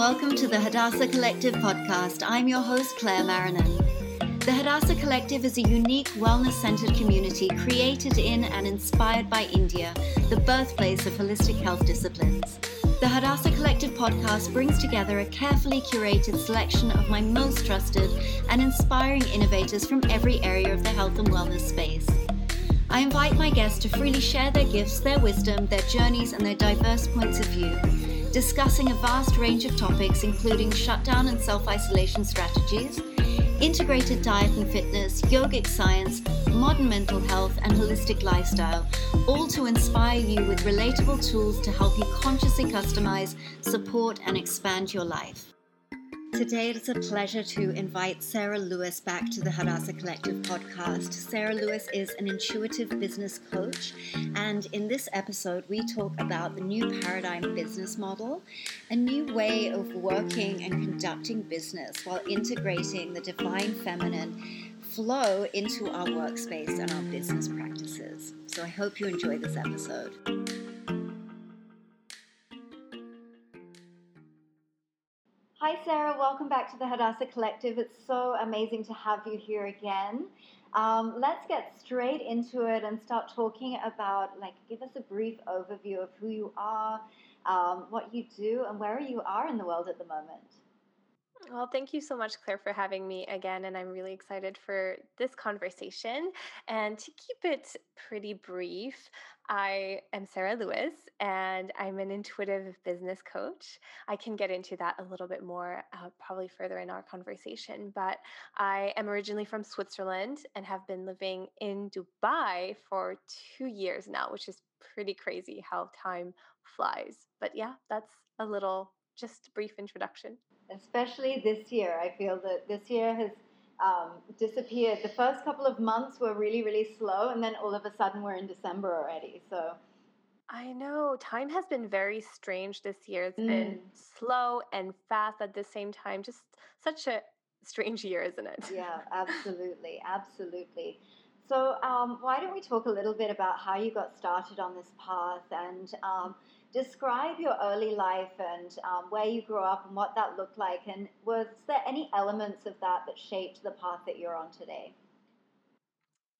welcome to the Hadassah Collective podcast. I'm your host, Claire Marrinan. The Hadassah Collective is a unique wellness centered community created in and inspired by India, the birthplace of holistic health disciplines. The Hadassah Collective podcast brings together a carefully curated selection of my most trusted and inspiring innovators from every area of the health and wellness space. I invite my guests to freely share their gifts, their wisdom, their journeys, and their diverse points of view discussing a vast range of topics including shutdown and self isolation strategies, integrated diet and fitness, yogic science, modern mental health, and holistic lifestyle, all to inspire you with relatable tools to help you consciously customize, support, and expand your life. Today, it's a pleasure to invite Sarah Lewis back to the Hadassah Collective podcast. Sarah Lewis is an intuitive business coach, and in this episode, we talk about the new paradigm business model, a new way of working and conducting business while integrating the divine feminine flow into our workspace and our business practices. So, I hope you enjoy this episode. Hi, Sarah. Welcome back to the Hadassah Collective. It's so amazing to have you here again. Um, let's get straight into it and start talking about, like, give us a brief overview of who you are, um, what you do, and where you are in the world at the moment. Well, thank you so much, Claire, for having me again. And I'm really excited for this conversation. And to keep it pretty brief, I am Sarah Lewis and I'm an intuitive business coach. I can get into that a little bit more uh, probably further in our conversation. But I am originally from Switzerland and have been living in Dubai for two years now, which is pretty crazy how time flies. But yeah, that's a little just brief introduction especially this year. I feel that this year has um, disappeared. The first couple of months were really, really slow, and then all of a sudden we're in December already. So I know time has been very strange this year. It's mm. been slow and fast at the same time. Just such a strange year, isn't it? Yeah, absolutely, absolutely. So, um, why don't we talk a little bit about how you got started on this path and um, describe your early life and um, where you grew up and what that looked like. And was there any elements of that that shaped the path that you're on today?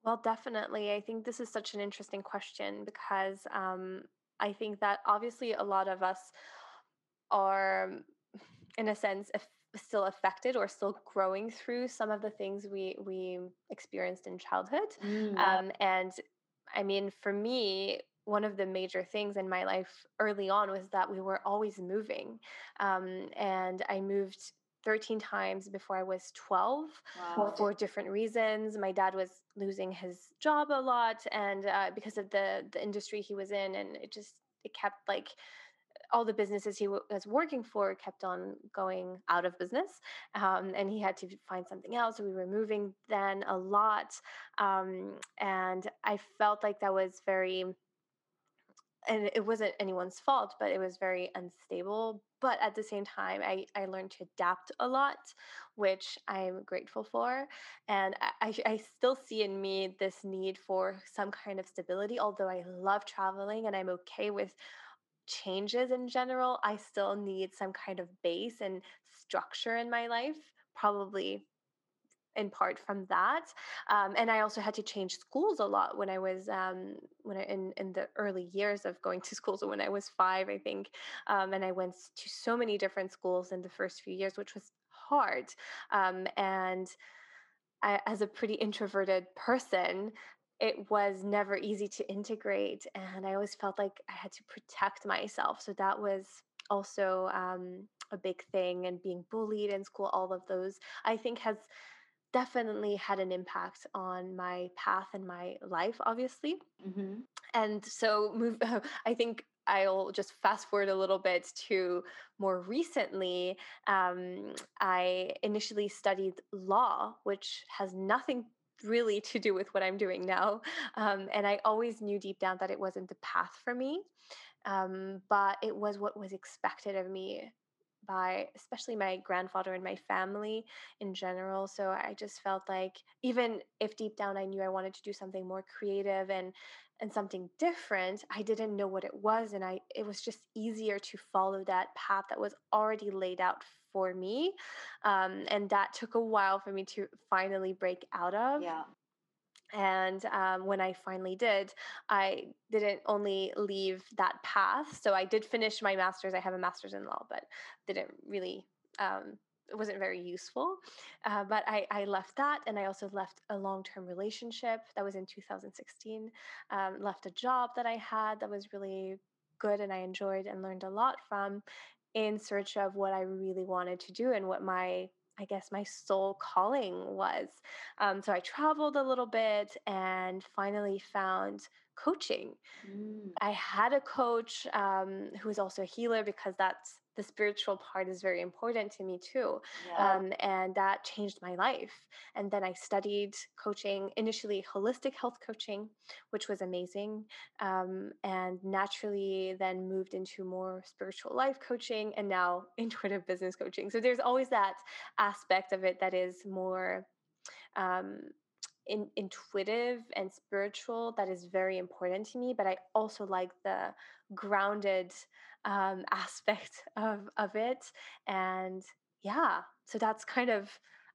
Well, definitely. I think this is such an interesting question because um, I think that obviously a lot of us are, in a sense, still affected or still growing through some of the things we we experienced in childhood. Mm. Um, and I mean, for me, one of the major things in my life early on was that we were always moving. Um, and I moved 13 times before I was 12 wow. for different reasons. My dad was losing his job a lot and uh, because of the the industry he was in and it just it kept like all the businesses he w- was working for kept on going out of business um, and he had to find something else we were moving then a lot um, and i felt like that was very and it wasn't anyone's fault, but it was very unstable. But at the same time, I, I learned to adapt a lot, which I'm grateful for. And I, I still see in me this need for some kind of stability. Although I love traveling and I'm okay with changes in general, I still need some kind of base and structure in my life, probably in part from that. Um, and I also had to change schools a lot when I was um, when I, in in the early years of going to school. So when I was five, I think, um, and I went to so many different schools in the first few years, which was hard. Um, and I, as a pretty introverted person, it was never easy to integrate, and I always felt like I had to protect myself. So that was also um, a big thing and being bullied in school all of those i think has definitely had an impact on my path and my life, obviously. Mm-hmm. And so, move. I think I'll just fast forward a little bit to more recently. Um, I initially studied law, which has nothing really to do with what I'm doing now. Um, and I always knew deep down that it wasn't the path for me. Um, but it was what was expected of me by especially my grandfather and my family in general. So I just felt like even if deep down I knew I wanted to do something more creative and and something different i didn't know what it was and i it was just easier to follow that path that was already laid out for me um, and that took a while for me to finally break out of yeah and um, when I finally did, I didn't only leave that path. So I did finish my master's. I have a master's in law, but didn't really, um, it wasn't very useful. Uh, but I, I left that. And I also left a long term relationship that was in 2016, um, left a job that I had that was really good and I enjoyed and learned a lot from in search of what I really wanted to do and what my I guess my soul calling was. Um, so I traveled a little bit and finally found coaching. Mm. I had a coach um, who was also a healer because that's the spiritual part is very important to me too. Yeah. Um, and that changed my life. And then I studied coaching, initially holistic health coaching, which was amazing. Um, and naturally then moved into more spiritual life coaching and now intuitive business coaching. So there's always that aspect of it that is more um, in, intuitive and spiritual that is very important to me but i also like the grounded um, aspect of of it and yeah so that's kind of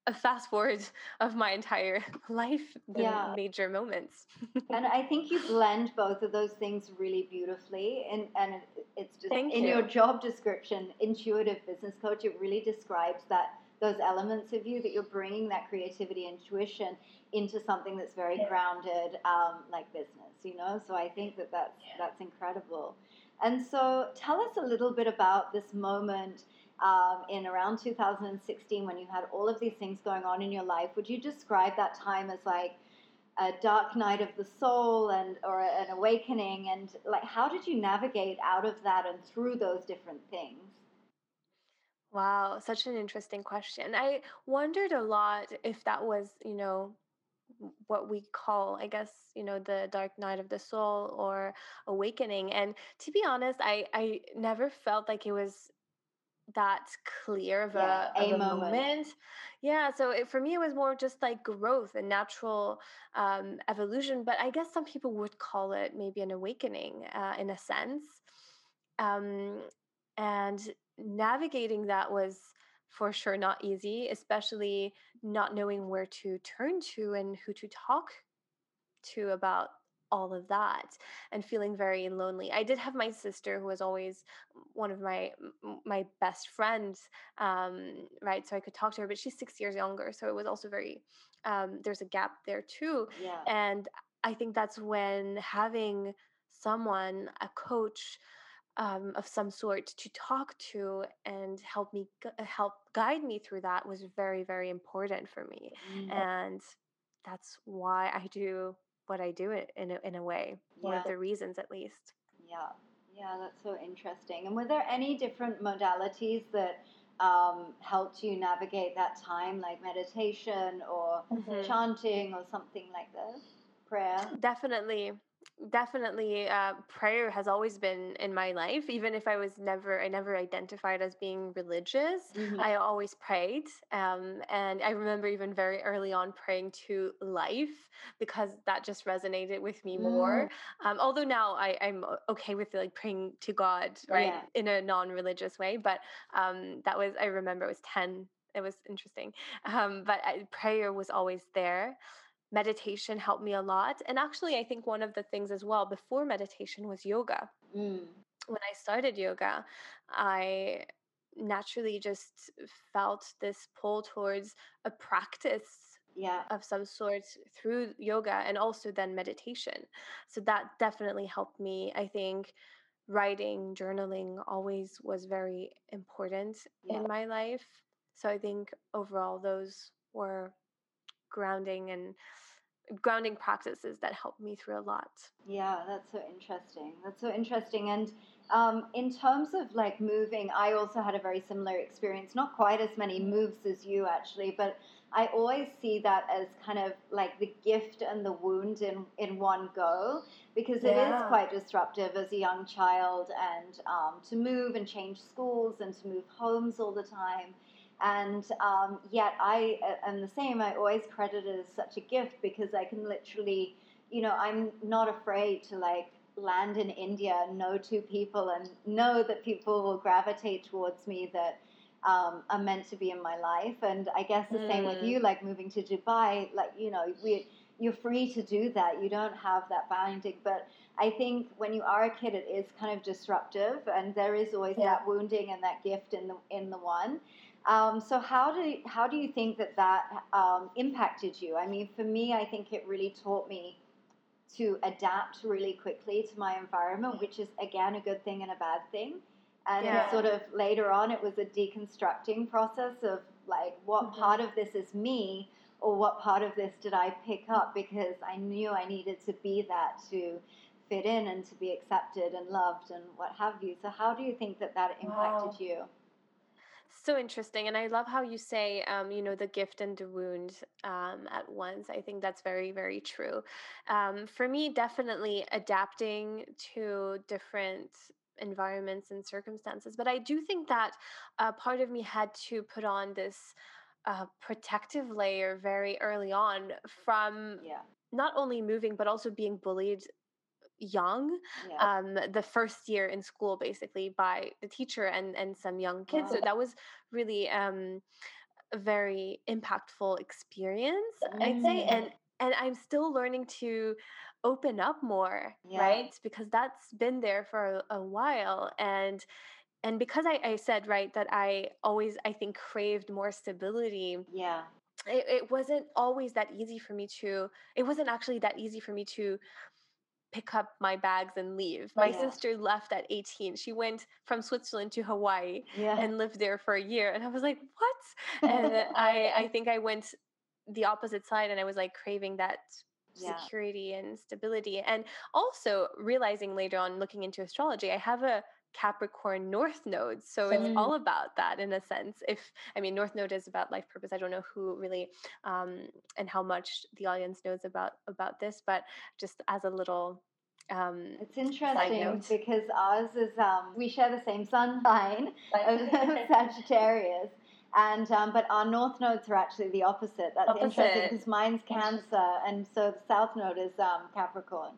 a fast forward of my entire life the yeah. major moments and i think you blend both of those things really beautifully and and it's just Thank in you. your job description intuitive business coach it really describes that those elements of you that you're bringing that creativity and intuition into something that's very yeah. grounded um, like business you know? So i think that that's yeah. that's incredible. And so tell us a little bit about this moment um, in around 2016 when you had all of these things going on in your life. Would you describe that time as like a dark night of the soul and or an awakening? And like how did you navigate out of that and through those different things Wow, such an interesting question. I wondered a lot if that was, you know, what we call, I guess, you know, the dark night of the soul or awakening. And to be honest, I I never felt like it was that clear of yeah, a, a, of a moment. moment. Yeah, so it, for me, it was more just like growth and natural um, evolution. But I guess some people would call it maybe an awakening uh, in a sense. Um, and navigating that was for sure not easy, especially not knowing where to turn to and who to talk to about all of that and feeling very lonely. I did have my sister who was always one of my my best friends, um, right? So I could talk to her, but she's six years younger, so it was also very um, there's a gap there too. Yeah. And I think that's when having someone, a coach, um, of some sort to talk to and help me uh, help guide me through that was very very important for me mm-hmm. and that's why i do what i do it in a, in a way yeah. one of the reasons at least yeah yeah that's so interesting and were there any different modalities that um, helped you navigate that time like meditation or mm-hmm. chanting or something like this prayer definitely definitely uh, prayer has always been in my life even if i was never i never identified as being religious mm-hmm. i always prayed um, and i remember even very early on praying to life because that just resonated with me more mm. um, although now I, i'm okay with like praying to god right yeah. in a non-religious way but um, that was i remember it was 10 it was interesting um, but I, prayer was always there meditation helped me a lot. And actually, I think one of the things as well before meditation was yoga. Mm. When I started yoga, I naturally just felt this pull towards a practice yeah. of some sort through yoga and also then meditation. So that definitely helped me. I think writing, journaling always was very important yeah. in my life. So I think overall those were grounding and grounding practices that helped me through a lot. Yeah, that's so interesting. That's so interesting. And um, in terms of like moving, I also had a very similar experience. Not quite as many moves as you actually, but I always see that as kind of like the gift and the wound in, in one go because it yeah. is quite disruptive as a young child and um, to move and change schools and to move homes all the time. And um, yet I am the same. I always credit it as such a gift because I can literally, you know, I'm not afraid to like land in India, know two people, and know that people will gravitate towards me that um, are meant to be in my life. And I guess the mm. same with mm. you, like moving to Dubai, like, you know, we, you're free to do that. You don't have that binding. But I think when you are a kid, it is kind of disruptive, and there is always yeah. that wounding and that gift in the in the one. Um, so how do how do you think that that um, impacted you? I mean, for me, I think it really taught me to adapt really quickly to my environment, which is again a good thing and a bad thing. And yeah. sort of later on, it was a deconstructing process of like, what mm-hmm. part of this is me, or what part of this did I pick up because I knew I needed to be that to fit in and to be accepted and loved and what have you. So, how do you think that that impacted wow. you? So interesting and i love how you say um, you know the gift and the wound um, at once i think that's very very true um, for me definitely adapting to different environments and circumstances but i do think that uh, part of me had to put on this uh, protective layer very early on from yeah. not only moving but also being bullied young yeah. um, the first year in school basically by the teacher and and some young kids wow. so that was really um, a very impactful experience mm. i'd say mm. and and i'm still learning to open up more yeah. right because that's been there for a, a while and and because I, I said right that i always i think craved more stability yeah it, it wasn't always that easy for me to it wasn't actually that easy for me to pick up my bags and leave. My yeah. sister left at 18. She went from Switzerland to Hawaii yeah. and lived there for a year. And I was like, what? And I, I think I went the opposite side and I was like craving that yeah. security and stability. And also realizing later on, looking into astrology, I have a Capricorn North Node. So it's all mm. about that in a sense. If I mean, North Node is about life purpose. I don't know who really um, and how much the audience knows about about this, but just as a little. Um, it's interesting because ours is um, we share the same sun sign of Sagittarius. And um, but our north nodes are actually the opposite. That's opposite. interesting because mine's Cancer, and so the south node is um, Capricorn.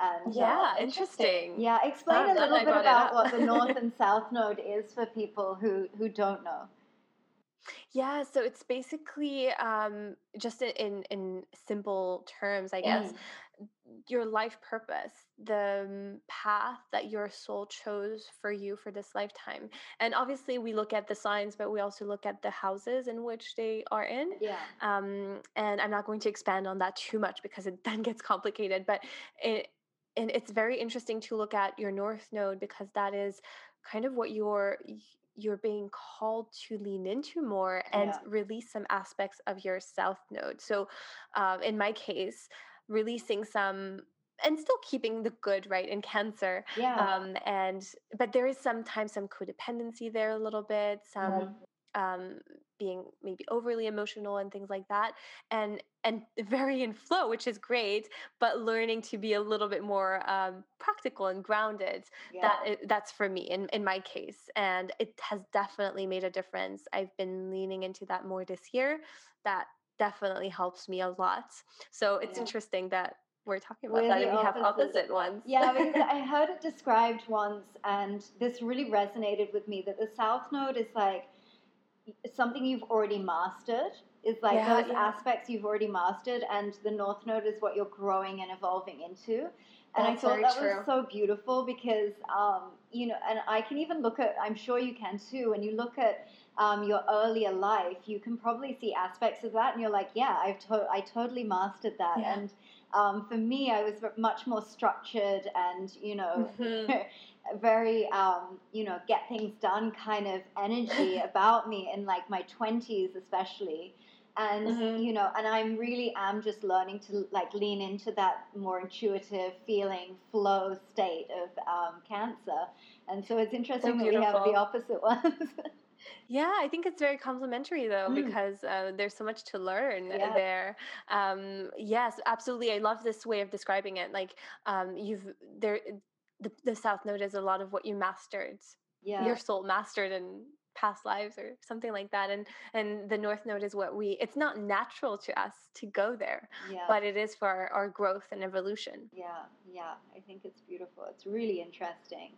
And yeah, uh, interesting. Yeah, explain a little bit about what the north and south node is for people who who don't know. Yeah, so it's basically um, just in in simple terms, I guess. Mm. Your life purpose, the um, path that your soul chose for you for this lifetime. And obviously, we look at the signs, but we also look at the houses in which they are in. Yeah. Um, and I'm not going to expand on that too much because it then gets complicated. But it, and it's very interesting to look at your north node because that is kind of what you're you're being called to lean into more and yeah. release some aspects of your south node. So um, in my case releasing some and still keeping the good right in cancer yeah. um, and but there is sometimes some codependency there a little bit some mm-hmm um, being maybe overly emotional and things like that and and very in flow which is great but learning to be a little bit more um, practical and grounded yeah. that that's for me in, in my case and it has definitely made a difference i've been leaning into that more this year that definitely helps me a lot so it's yeah. interesting that we're talking about we're that and we have opposite ones. Yeah, because I heard it described once and this really resonated with me that the South Node is like something you've already mastered is like yeah, those yeah. aspects you've already mastered and the north node is what you're growing and evolving into and That's i thought that true. was so beautiful because um, you know and i can even look at i'm sure you can too when you look at um, your earlier life you can probably see aspects of that and you're like yeah i've to- i totally mastered that yeah. and um, for me i was much more structured and you know mm-hmm. very um, you know get things done kind of energy about me in like my 20s especially and mm-hmm. you know and i'm really am just learning to like lean into that more intuitive feeling flow state of um, cancer and so it's interesting so that we have the opposite ones yeah i think it's very complimentary though mm. because uh, there's so much to learn yeah. there um, yes absolutely i love this way of describing it like um, you've there the, the South Node is a lot of what you mastered yeah. your soul mastered in past lives or something like that and and the north node is what we it's not natural to us to go there yeah. but it is for our, our growth and evolution yeah yeah i think it's beautiful it's really interesting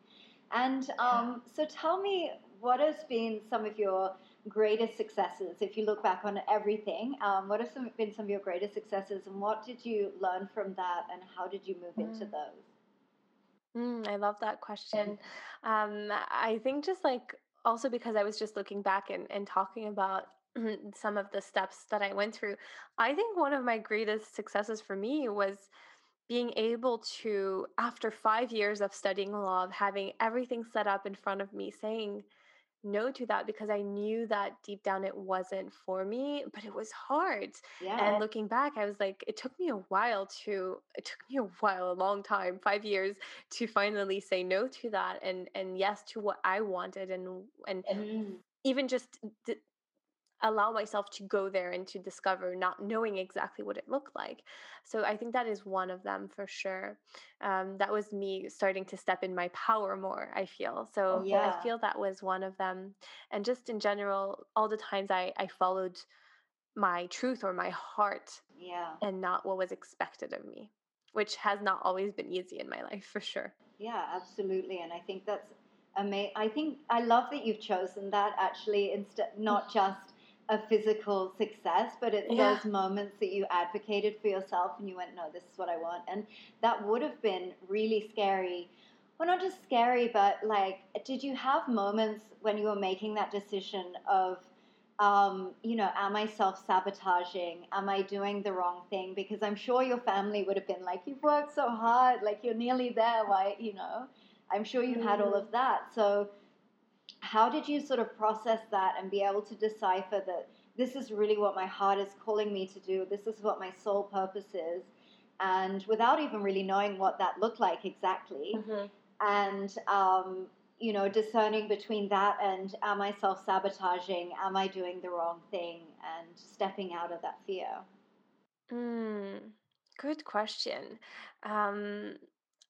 and um, so tell me what has been some of your greatest successes if you look back on everything? Um, what have some, been some of your greatest successes and what did you learn from that and how did you move mm. into those? Mm, i love that question. Um, i think just like also because i was just looking back and, and talking about some of the steps that i went through i think one of my greatest successes for me was being able to after five years of studying law of having everything set up in front of me saying no to that because I knew that deep down it wasn't for me, but it was hard. Yeah. And looking back, I was like, it took me a while to, it took me a while, a long time, five years to finally say no to that and and yes to what I wanted and and mm. even just d- allow myself to go there and to discover not knowing exactly what it looked like. So i think that is one of them for sure. Um, that was me starting to step in my power more i feel. So yeah. i feel that was one of them. And just in general all the times i, I followed my truth or my heart yeah. and not what was expected of me which has not always been easy in my life for sure. Yeah absolutely and i think that's amazing i think i love that you've chosen that actually instead not just a physical success, but it's yeah. those moments that you advocated for yourself and you went, no, this is what I want. And that would have been really scary. Well, not just scary, but like, did you have moments when you were making that decision of, um, you know, am I self sabotaging? Am I doing the wrong thing? Because I'm sure your family would have been like, you've worked so hard, like you're nearly there. Why, you know, I'm sure you mm-hmm. had all of that. So, how did you sort of process that and be able to decipher that this is really what my heart is calling me to do, this is what my soul purpose is, and without even really knowing what that looked like exactly, mm-hmm. and um, you know, discerning between that and am I self sabotaging, am I doing the wrong thing, and stepping out of that fear. Mm, good question. Um,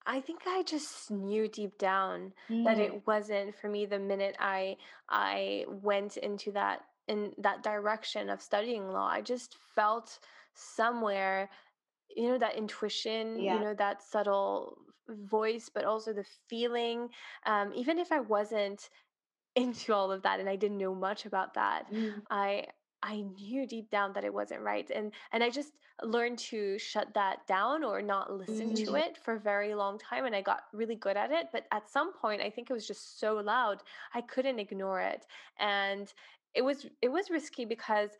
I think I just knew deep down mm. that it wasn't for me the minute I I went into that in that direction of studying law. I just felt somewhere you know that intuition, yeah. you know that subtle voice but also the feeling um, even if I wasn't into all of that and I didn't know much about that. Mm. I I knew deep down that it wasn't right. And and I just learned to shut that down or not listen mm-hmm. to it for a very long time and I got really good at it, but at some point I think it was just so loud, I couldn't ignore it. And it was it was risky because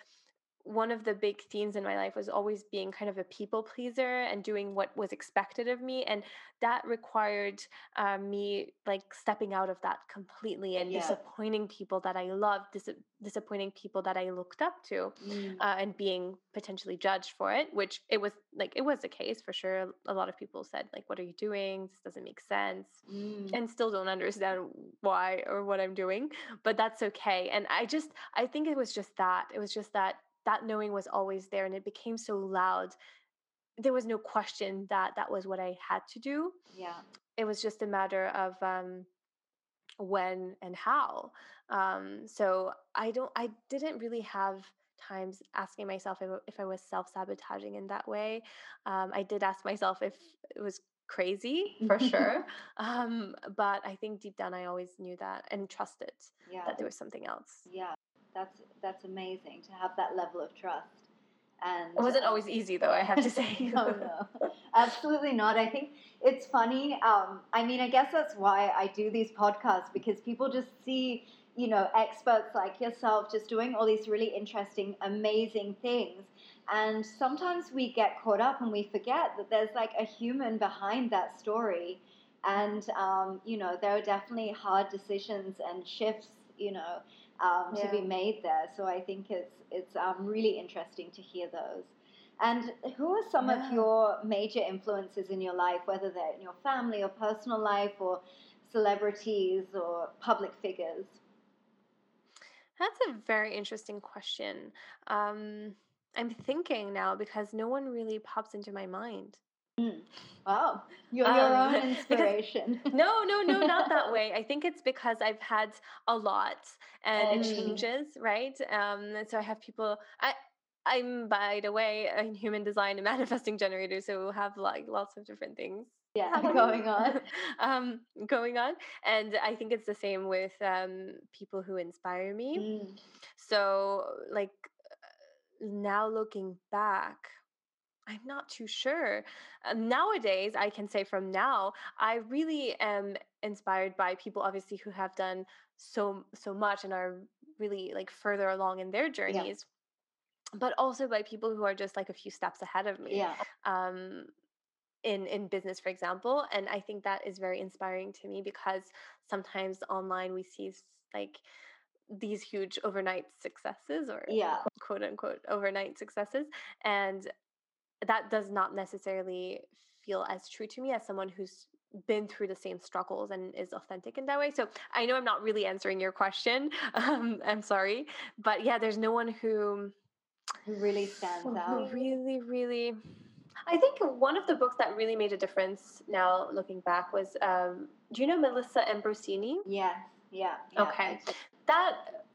one of the big themes in my life was always being kind of a people pleaser and doing what was expected of me and that required uh, me like stepping out of that completely and yeah. disappointing people that i loved dis- disappointing people that i looked up to mm. uh, and being potentially judged for it which it was like it was the case for sure a lot of people said like what are you doing this doesn't make sense mm. and still don't understand why or what i'm doing but that's okay and i just i think it was just that it was just that that knowing was always there and it became so loud there was no question that that was what i had to do. Yeah. It was just a matter of um, when and how. Um, so i don't i didn't really have times asking myself if, if i was self-sabotaging in that way. Um, i did ask myself if it was crazy for sure um, but i think deep down i always knew that and trusted yeah. that there was something else. Yeah that's that's amazing to have that level of trust. And it wasn't um, always easy, though. I have to say. no, no, absolutely not. I think it's funny. Um, I mean, I guess that's why I do these podcasts because people just see, you know, experts like yourself just doing all these really interesting, amazing things. And sometimes we get caught up and we forget that there's like a human behind that story. And, um, you know, there are definitely hard decisions and shifts, you know, um, yeah. to be made there. So I think it's it's um, really interesting to hear those. And who are some yeah. of your major influences in your life, whether they're in your family or personal life or celebrities or public figures? That's a very interesting question. Um, I'm thinking now because no one really pops into my mind. Mm. Wow, you're um, your own inspiration. because, no, no, no, not that way. I think it's because I've had a lot and mm. it changes, right? Um, and so I have people. I I'm by the way a human design and manifesting generator, so we'll have like lots of different things yeah going on um, going on and i think it's the same with um, people who inspire me mm. so like now looking back i'm not too sure. Um, nowadays i can say from now i really am inspired by people obviously who have done so so much and are really like further along in their journeys yeah. but also by people who are just like a few steps ahead of me yeah. um in in business for example and i think that is very inspiring to me because sometimes online we see like these huge overnight successes or yeah. quote unquote overnight successes and that does not necessarily feel as true to me as someone who's been through the same struggles and is authentic in that way so i know i'm not really answering your question um, i'm sorry but yeah there's no one who who really stands out really really I think one of the books that really made a difference now looking back was um, do you know Melissa Ambrosini? Yeah, yeah. yeah okay. That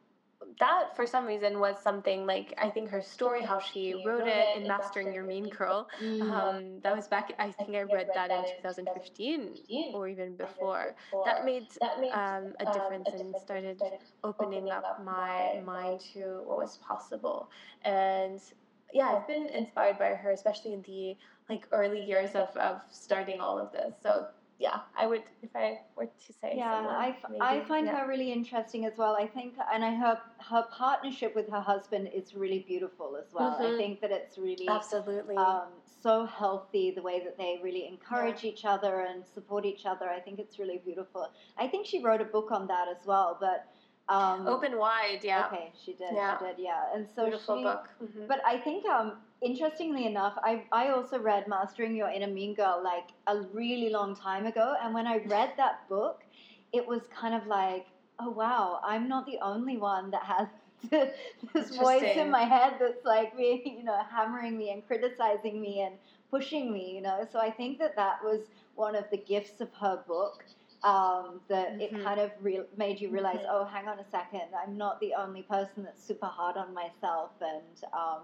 that for some reason was something like I think her story, how she wrote it in Mastering Your Mean Girl. Mm. Um, that was back. I think I read that in 2015 or even before. That made um, a difference and started opening up my mind to what was possible. And yeah, I've been inspired by her, especially in the like early years of, of starting all of this. So yeah, I would if I were to say. Yeah, someone, I, f- I find yeah. her really interesting as well. I think, and I hope her partnership with her husband is really beautiful as well. Mm-hmm. I think that it's really absolutely um, so healthy the way that they really encourage yeah. each other and support each other. I think it's really beautiful. I think she wrote a book on that as well, but um, Open wide, yeah. Okay, she did. Yeah. She did, yeah. And so Beautiful she, book. Mm-hmm. But I think, um, interestingly enough, I I also read Mastering Your Inner Mean Girl like a really long time ago, and when I read that book, it was kind of like, oh wow, I'm not the only one that has this voice in my head that's like me, you know, hammering me and criticizing me and pushing me, you know. So I think that that was one of the gifts of her book um, that mm-hmm. it kind of re- made you realize, mm-hmm. oh, hang on a second, I'm not the only person that's super hard on myself, and um,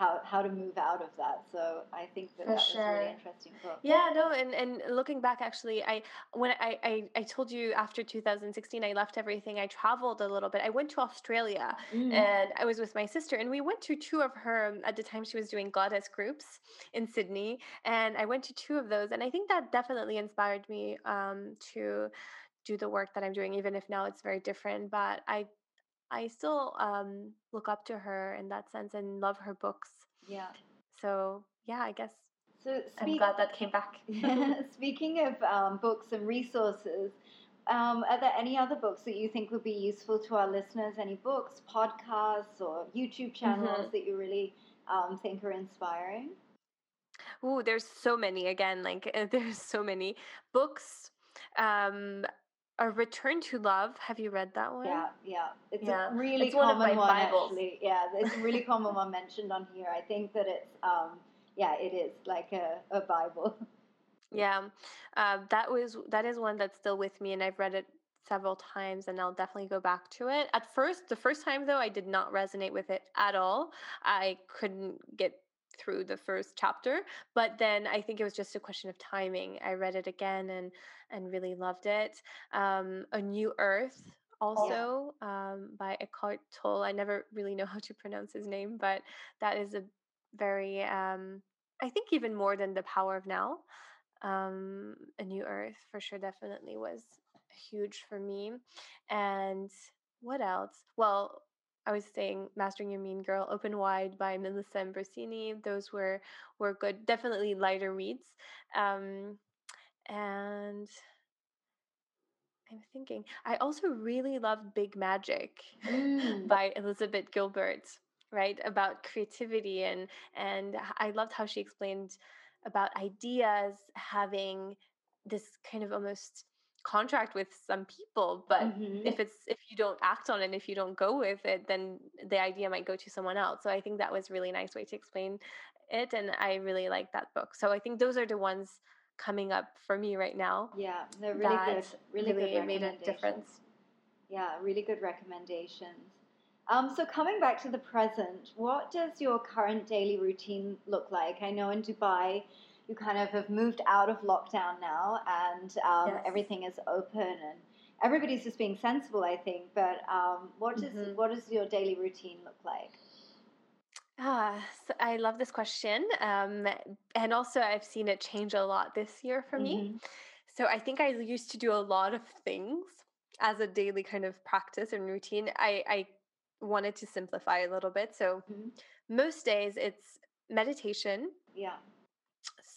how how to move out of that. So I think that For that sure. was a really interesting book. Yeah, no, and and looking back, actually, I when I, I I told you after 2016, I left everything. I traveled a little bit. I went to Australia, mm. and I was with my sister, and we went to two of her. At the time, she was doing goddess groups in Sydney, and I went to two of those, and I think that definitely inspired me um, to do the work that I'm doing, even if now it's very different. But I I still um, look up to her in that sense and love her books. Yeah. So yeah, I guess. So I'm glad that came back. Speaking of um, books and resources, um, are there any other books that you think would be useful to our listeners? Any books, podcasts, or YouTube channels mm-hmm. that you really um, think are inspiring? Oh, there's so many. Again, like there's so many books. Um, a Return to Love. Have you read that one? Yeah, yeah. It's yeah. a really it's common one, one actually. Yeah, it's a really common one mentioned on here. I think that it's um yeah, it is like a, a Bible. Yeah. Uh, that was that is one that's still with me and I've read it several times and I'll definitely go back to it. At first, the first time though, I did not resonate with it at all. I couldn't get through the first chapter, but then I think it was just a question of timing. I read it again and and really loved it. Um, a New Earth also yeah. um, by Eckhart Tolle. I never really know how to pronounce his name, but that is a very um, I think even more than the Power of Now. Um, a New Earth for sure, definitely was huge for me. And what else? Well, I was saying Mastering Your Mean Girl, Open Wide by Melissa Ambrosini. Those were were good, definitely lighter reads. Um, and I'm thinking, I also really love Big Magic mm. by Elizabeth Gilbert, right? About creativity and and I loved how she explained about ideas having this kind of almost contract with some people but mm-hmm. if it's if you don't act on it if you don't go with it then the idea might go to someone else. So i think that was really nice way to explain it and i really like that book. So i think those are the ones coming up for me right now yeah they're really good really, really good made a difference. Yeah really good recommendations. Um, so coming back to the present what does your current daily routine look like? I know in dubai you kind of have moved out of lockdown now and um, yes. everything is open and everybody's just being sensible, I think. But um, what does mm-hmm. what does your daily routine look like? Ah, so I love this question, um, and also I've seen it change a lot this year for mm-hmm. me. So I think I used to do a lot of things as a daily kind of practice and routine. I, I wanted to simplify a little bit. So mm-hmm. most days it's meditation. Yeah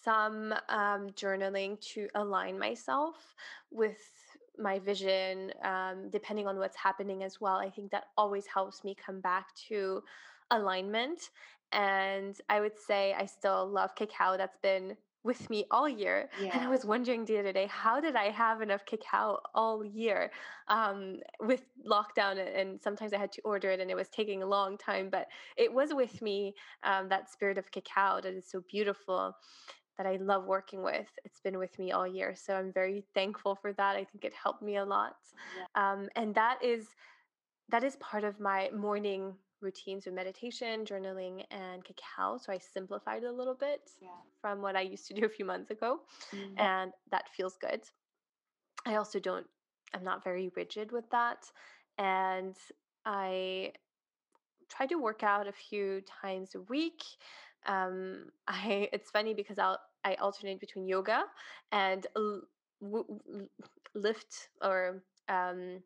some um, journaling to align myself with my vision, um, depending on what's happening as well. I think that always helps me come back to alignment. And I would say I still love cacao. That's been with me all year. Yeah. And I was wondering the other day, how did I have enough cacao all year um, with lockdown? And sometimes I had to order it and it was taking a long time, but it was with me um, that spirit of cacao that is so beautiful that I love working with. It's been with me all year. So I'm very thankful for that. I think it helped me a lot. Yeah. Um, and that is that is part of my morning routines with meditation, journaling, and cacao. So I simplified it a little bit yeah. from what I used to do a few months ago. Mm-hmm. And that feels good. I also don't, I'm not very rigid with that. And I try to work out a few times a week um, I it's funny because I'll I alternate between yoga and l- w- w- lift or um,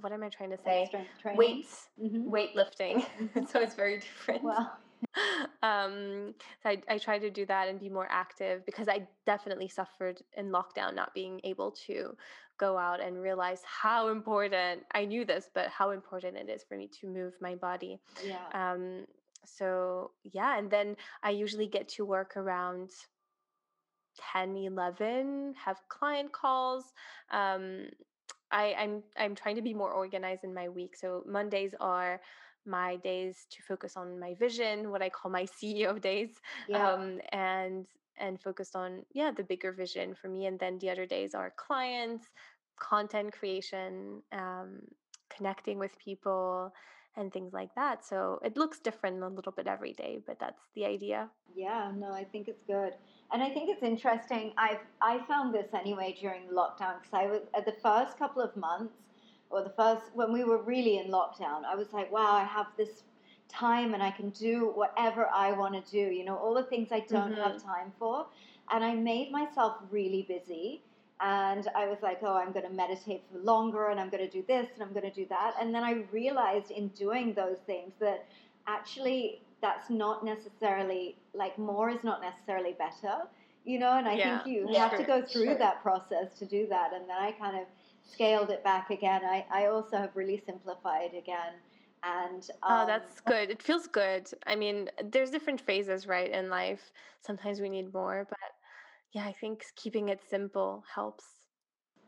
what am I trying to say? Weights, mm-hmm. weightlifting. so it's very different. Well. um, so I, I try to do that and be more active because I definitely suffered in lockdown not being able to go out and realize how important I knew this, but how important it is for me to move my body. Yeah. Um, so yeah and then i usually get to work around 10 11 have client calls um, I, I'm I'm trying to be more organized in my week. So Mondays are my days to focus on my vision, what I call my CEO days, yeah. um, and and focused on yeah the bigger vision for me. And then the other days are clients, content creation, um, connecting with people, and things like that. So it looks different a little bit every day, but that's the idea. Yeah, no, I think it's good. And I think it's interesting. I've I found this anyway during lockdown because I was at the first couple of months or the first when we were really in lockdown, I was like, wow, I have this time and I can do whatever I want to do, you know, all the things I don't mm-hmm. have time for. And I made myself really busy and I was like, oh, I'm going to meditate for longer and I'm going to do this and I'm going to do that. And then I realized in doing those things that actually that's not necessarily, like, more is not necessarily better, you know? And I yeah, think you have to go through sure. that process to do that. And then I kind of scaled it back again. I, I also have really simplified again. And um, oh, that's good. It feels good. I mean, there's different phases, right, in life. Sometimes we need more, but yeah, I think keeping it simple helps.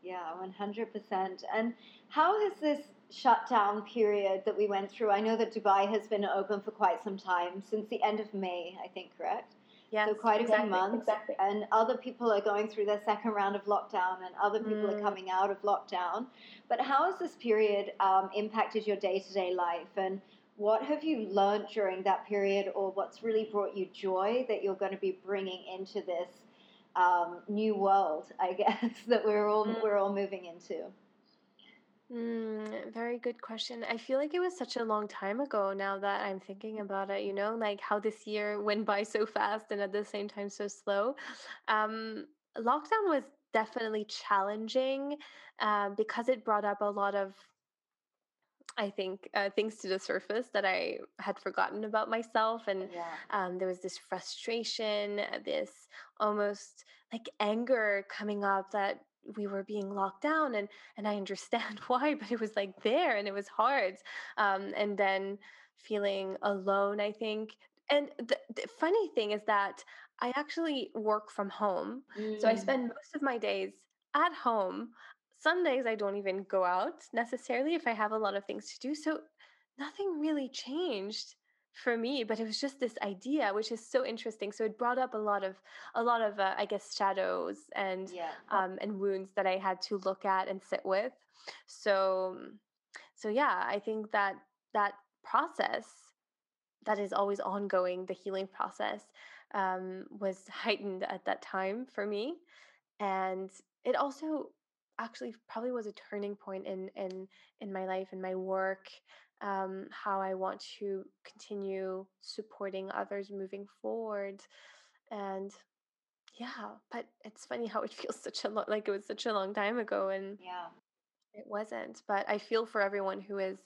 Yeah, 100%. And how has this shutdown period that we went through? I know that Dubai has been open for quite some time, since the end of May, I think, correct? Yes, so quite exactly, a few months. Exactly. And other people are going through their second round of lockdown, and other people mm. are coming out of lockdown. But how has this period um, impacted your day to day life? And what have you learned during that period, or what's really brought you joy that you're going to be bringing into this um, new world, I guess, that we're all mm. we're all moving into? Mm, very good question. I feel like it was such a long time ago now that I'm thinking about it, you know, like how this year went by so fast and at the same time so slow. Um, lockdown was definitely challenging uh, because it brought up a lot of I think uh, things to the surface that I had forgotten about myself, and yeah. um, there was this frustration, uh, this almost like anger coming up that we were being locked down, and and I understand why, but it was like there, and it was hard, um, and then feeling alone. I think, and the, the funny thing is that I actually work from home, mm. so I mm. spend most of my days at home some days I don't even go out necessarily if I have a lot of things to do. So nothing really changed for me but it was just this idea which is so interesting so it brought up a lot of a lot of uh, i guess shadows and Yeah. um, and wounds that i had to look at and sit with so so yeah i think that that process that is always ongoing the healing process um, was heightened at that time for me and it also actually probably was a turning point in in in my life and my work um, how i want to continue supporting others moving forward and yeah but it's funny how it feels such a lot like it was such a long time ago and Yeah. it wasn't but i feel for everyone who is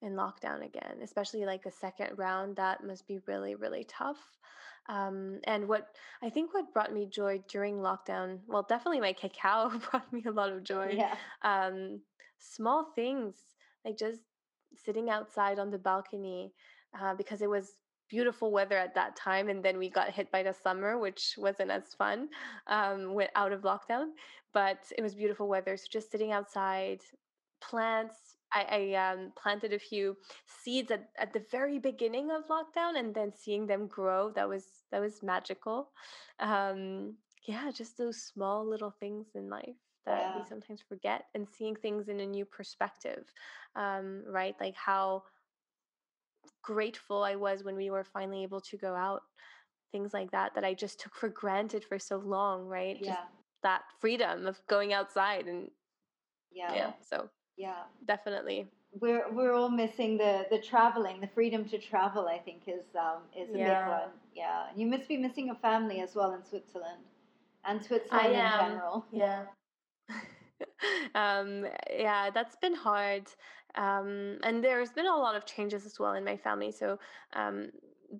in lockdown again especially like a second round that must be really really tough um, and what I think what brought me joy during lockdown, well, definitely my cacao brought me a lot of joy. Yeah. Um, small things like just sitting outside on the balcony uh, because it was beautiful weather at that time, and then we got hit by the summer, which wasn't as fun. Um, went out of lockdown, but it was beautiful weather. So just sitting outside, plants. I, I um, planted a few seeds at, at the very beginning of lockdown and then seeing them grow that was that was magical um yeah just those small little things in life that Yeah. we sometimes forget and seeing things in a new perspective um right like how grateful i was when we were finally able to go out things like that that i just took for granted for so long right just Yeah. that freedom of going outside and Yeah. yeah so Yeah. definitely We're we're all missing the the traveling, the freedom to travel. I think is um is a big one. Yeah. You must be missing your family as well in Switzerland, and Switzerland in general. Yeah. um, yeah, that's been hard. Um, and there's been a lot of changes as well in my family. So um,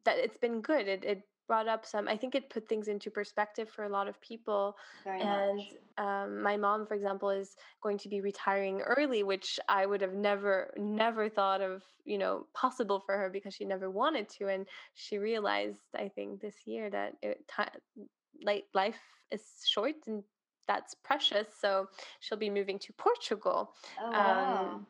that it's been good. It, it brought up some, I think it put things into perspective for a lot of people. Very And much. um, my mom, for example, is going to be retiring early, which I would have never, never thought of, you know, possible for her because she never wanted to. And she realized, I think, this year that it, ti like life is short and that's precious. So she'll be moving to Portugal Oh wow. um,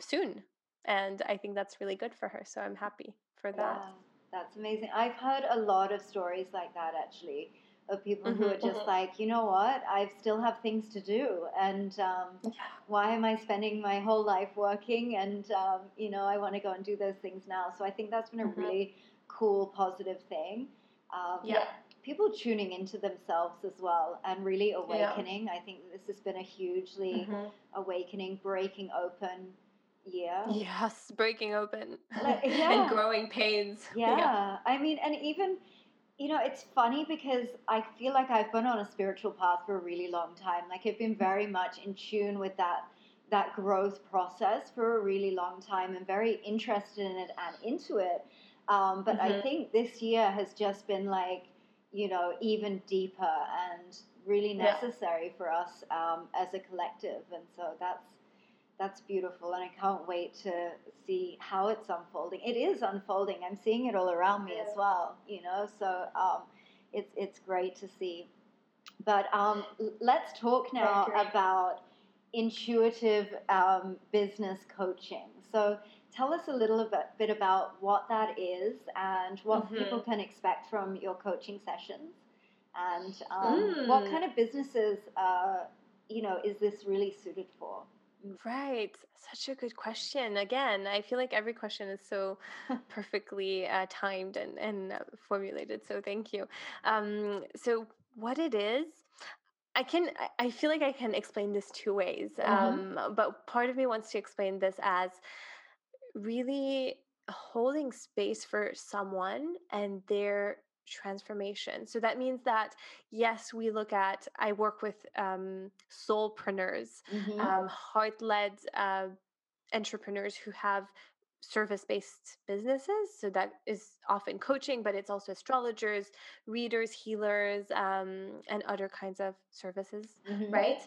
soon, and I think that's really good for her. So I'm happy for that. Wow, that's amazing. I've heard a lot of stories like that actually, of people who Mhm, are just mhm. like, you know what, I still have things to do, and um, why am I spending my whole life working? And um, you know, I want to go and do those things now. So I think that's been a Mhm. really cool, positive thing. Um, Yeah. People tuning into themselves as well and really awakening. I think this has been a hugely Mhm. awakening, breaking open year. Yes, breaking open Like, yeah. and growing pains. Yeah. I mean, and even, you know, it's funny because I feel like I've been on a spiritual path for a really long time. Like I've been very much in tune with that that growth process for a really long time and very interested in it and into it. Um, but I Mhm. think this year has just been like, you know, even deeper and really Yeah. necessary for us um, as a collective. And so that's that's beautiful, and I can't wait to see how it's unfolding. It is unfolding. I'm seeing it all around me as well. You know, so um, it's it's great to see. But um, let's talk now about intuitive um, business coaching. So tell us a little bit, bit about what that is and what Mhm. people can expect from your coaching sessions, and um, what Mm. kind of businesses, uh, you know, is this really suited for? Right. Such a good question. Again, I feel like every question is so perfectly uh, timed and, and uh, formulated. So thank you. Um, so, what it is, I can, I- feel like I can explain this two ways. Mhm. Um, but part of me wants to explain this as really holding space for someone and their transformation. So that means that, yes, we look at, I work with um, soulpreneurs Mhm. um, heart led uh, entrepreneurs who have service based businesses. So that is often coaching, but it's also astrologers, readers, healers, um, and other kinds of services, Mhm. right?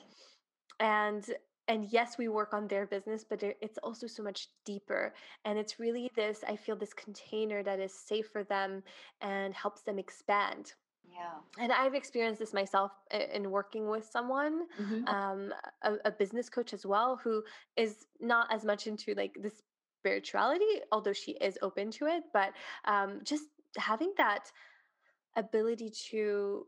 And and yes, we work on their business, but it's also so much deeper. And it's really this, I feel, this container that is safe for them and helps them expand Yeah. and I've experienced this myself in working with someone, Mhm. um, a, a business coach as well, who is not as much into like the spirituality, although she is open to it. But um, just having that ability to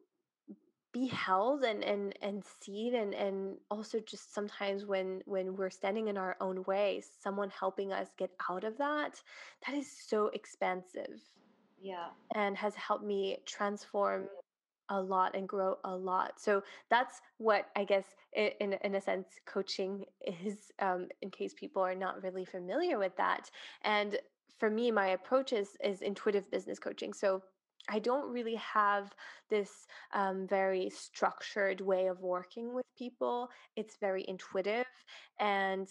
be held and and and seen and and also just sometimes when when we're standing in our own way someone helping us get out of that that is so expansive yeah. and has helped me transform a lot and grow a lot. So that's what i guess in, in a sense coaching is um, in case people are not really familiar with that. And for me my approach is is intuitive business coaching. So I don't really have this um, very structured way of working with people. It's very intuitive and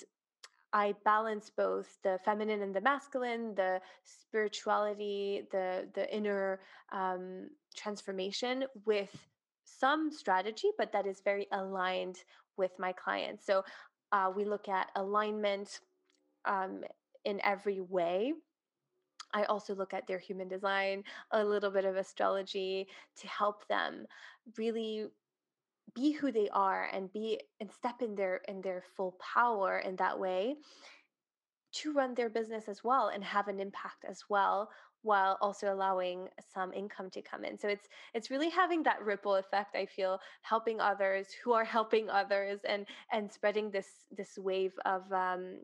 I balance both the feminine and the masculine, the spirituality, the the inner um, transformation with some strategy, but that is very aligned with my clients. So uh, we look at alignment um, in every way I also look at their human design, a little bit of astrology to help them really be who they are and be and step in their in their full power in that way to run their business as well and have an impact as well while also allowing some income to come in. So it's it's really having that ripple effect i feel helping others who are helping others and and spreading this this wave of um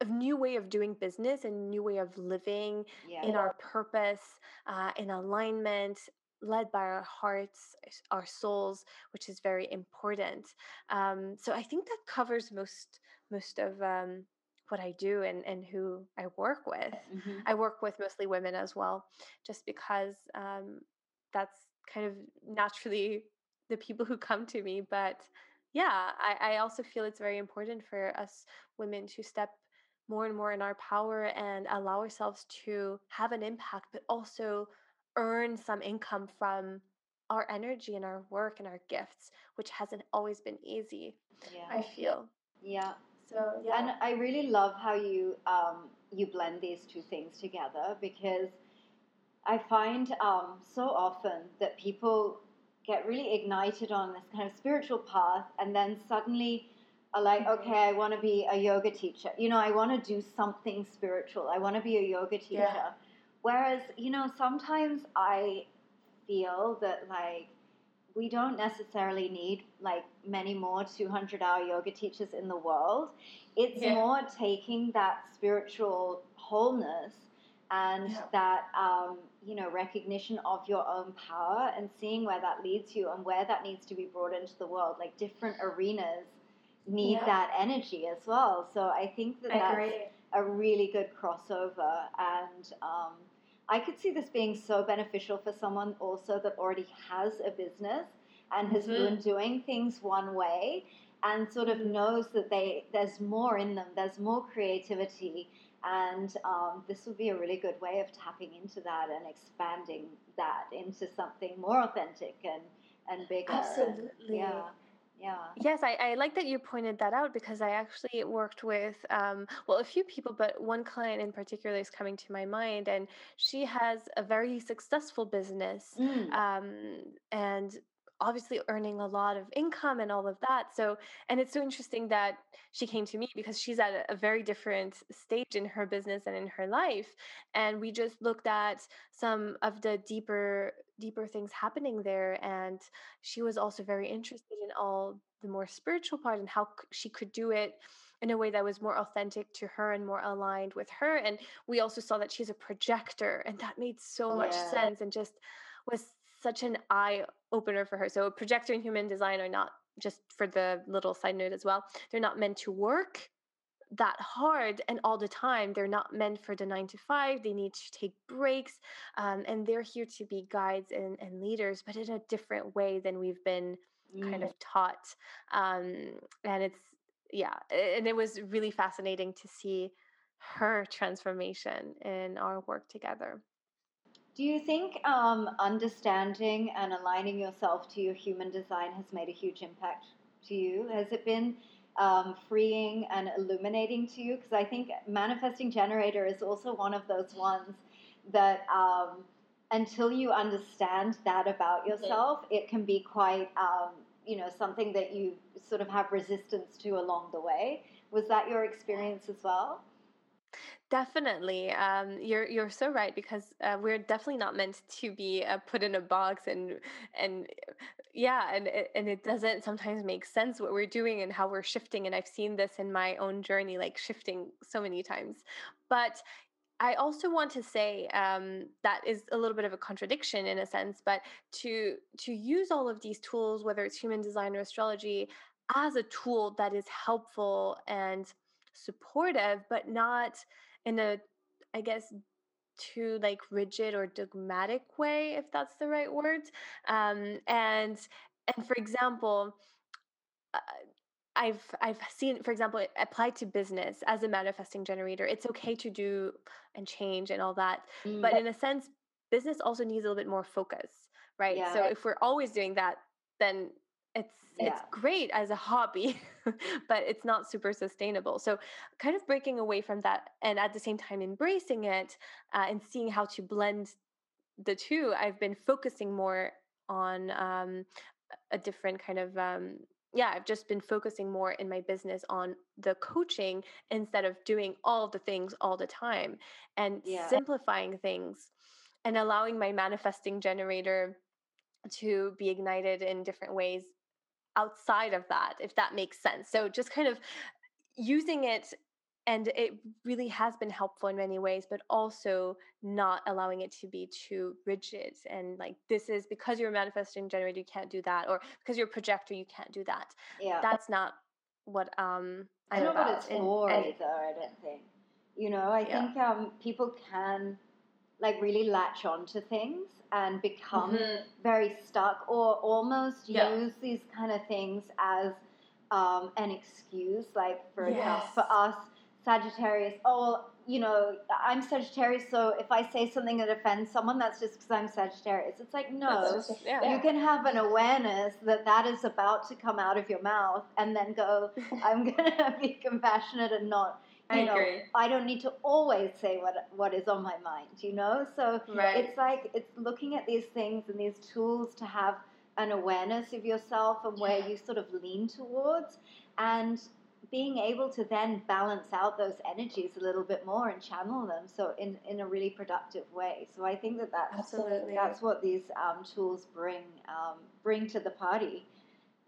a new way of doing business and new way of living yeah. in our purpose uh, in alignment led by our hearts our souls which is very important um, so i think that covers most most of um, what i do and, and who i work with mm-hmm. i work with mostly women as well just because um, that's kind of naturally the people who come to me but yeah I, I also feel it's very important for us women to step more and more in our power and allow ourselves to have an impact, but also earn some income from our energy and our work and our gifts, which hasn't always been easy. Yeah. I feel. Yeah. So yeah. And I really love how you um, you blend these two things together because I find um, so often that people get really ignited on this kind of spiritual path and then suddenly like, okay, I want to be a yoga teacher. You know, I want to do something spiritual. I want to be a yoga teacher. Yeah. Whereas, you know, sometimes I feel that like we don't necessarily need like many more 200 hour yoga teachers in the world. It's yeah. more taking that spiritual wholeness and yeah. that um, you know recognition of your own power and seeing where that leads you and where that needs to be brought into the world like different arenas need yeah. that energy as well. So I think that that's a really good crossover. And um, I could see this being so beneficial for someone also that already has a business and has mm-hmm. been doing things one way and sort of mm-hmm. knows that they there's more in them, there's more creativity. And um, this would be a really good way of tapping into that and expanding that into something more authentic and, and bigger. Absolutely. And, yeah yeah yes I, I like that you pointed that out because i actually worked with um, well a few people but one client in particular is coming to my mind and she has a very successful business mm. um, and obviously earning a lot of income and all of that. So, and it's so interesting that she came to me because she's at a, very different stage in her business and in her life. And we just looked at some of the deeper, deeper things happening there. And she was also very interested in all the more spiritual part and how she could do it in a way that was more authentic to her and more aligned with her. And we also saw that she's a projector, and that made so much sense and just was such an eye opener for her. So projector and human design are not just for the little side note as well. They're not meant to work that hard and all the time. They're not meant for the nine to five. They need to take breaks, um, and they're here to be guides and, and, leaders, but in a different way than we've been mm. kind of taught. Um, and it's yeah, and it was really fascinating to see her transformation in our work together. Do you think um, understanding and aligning yourself to your human design has made a huge impact to you? Has it been um, freeing and illuminating to you? Because I think manifesting generator is also one of those ones that um, until you understand that about yourself, it can be quite, um, you know, something that you sort of have resistance to along the way. Was that your experience as well? Definitely. Um, you're you're so right because uh, we're definitely not meant to be uh, put in a box and and yeah, and and it doesn't sometimes make sense what we're doing and how we're shifting. And I've seen this in my own journey, like shifting so many times. But I also want to say um, that is a little bit of a contradiction in a sense, but to to use all of these tools, whether it's human design or astrology, as a tool that is helpful and supportive, but not in a I guess too like rigid or dogmatic way, if that's the right word. Um, and and for example, uh, I've I've seen, for example, applied to business as a manifesting generator. It's okay to do and change and all that, Mm, but in a sense, business also needs a little bit more focus, right? yeah, So if we're always doing that, then it's it's great as a hobby, but it's not super sustainable. So kind of breaking away from that and at the same time embracing it uh, and seeing how to blend the two, I've been focusing more on um, a different kind of um, yeah i've just been focusing more in my business on the coaching instead of doing all the things all the time and yeah, simplifying things and allowing my manifesting generator to be ignited in different ways outside of that if that makes sense so just kind of using it and it really has been helpful in many ways but also not allowing it to be too rigid and like this is because you're a manifesting generator you can't do that or because you're a projector you can't do that yeah. that's not what um i'm not what it's and for and either, I don't think. You know, I yeah think um, people can like really latch onto things and become hmm very stuck or almost yeah use these kind of things as um, an excuse. Like, for example, for us, Sagittarius, oh, you know, I'm Sagittarius, so if I say something that offends someone, that's just because I'm Sagittarius. It's like, no, just yeah you can have an awareness that that is about to come out of your mouth and then go, I'm going to be compassionate and not, i know, agree. I don't need to always say what what is on my mind, you know? So right. it's like it's looking at these things and these tools to have an awareness of yourself and where you sort of lean towards and being able to then balance out those energies a little bit more and channel them so in, in a really productive way. So i think that that's absolutely. that's what these um, tools bring um, bring to the party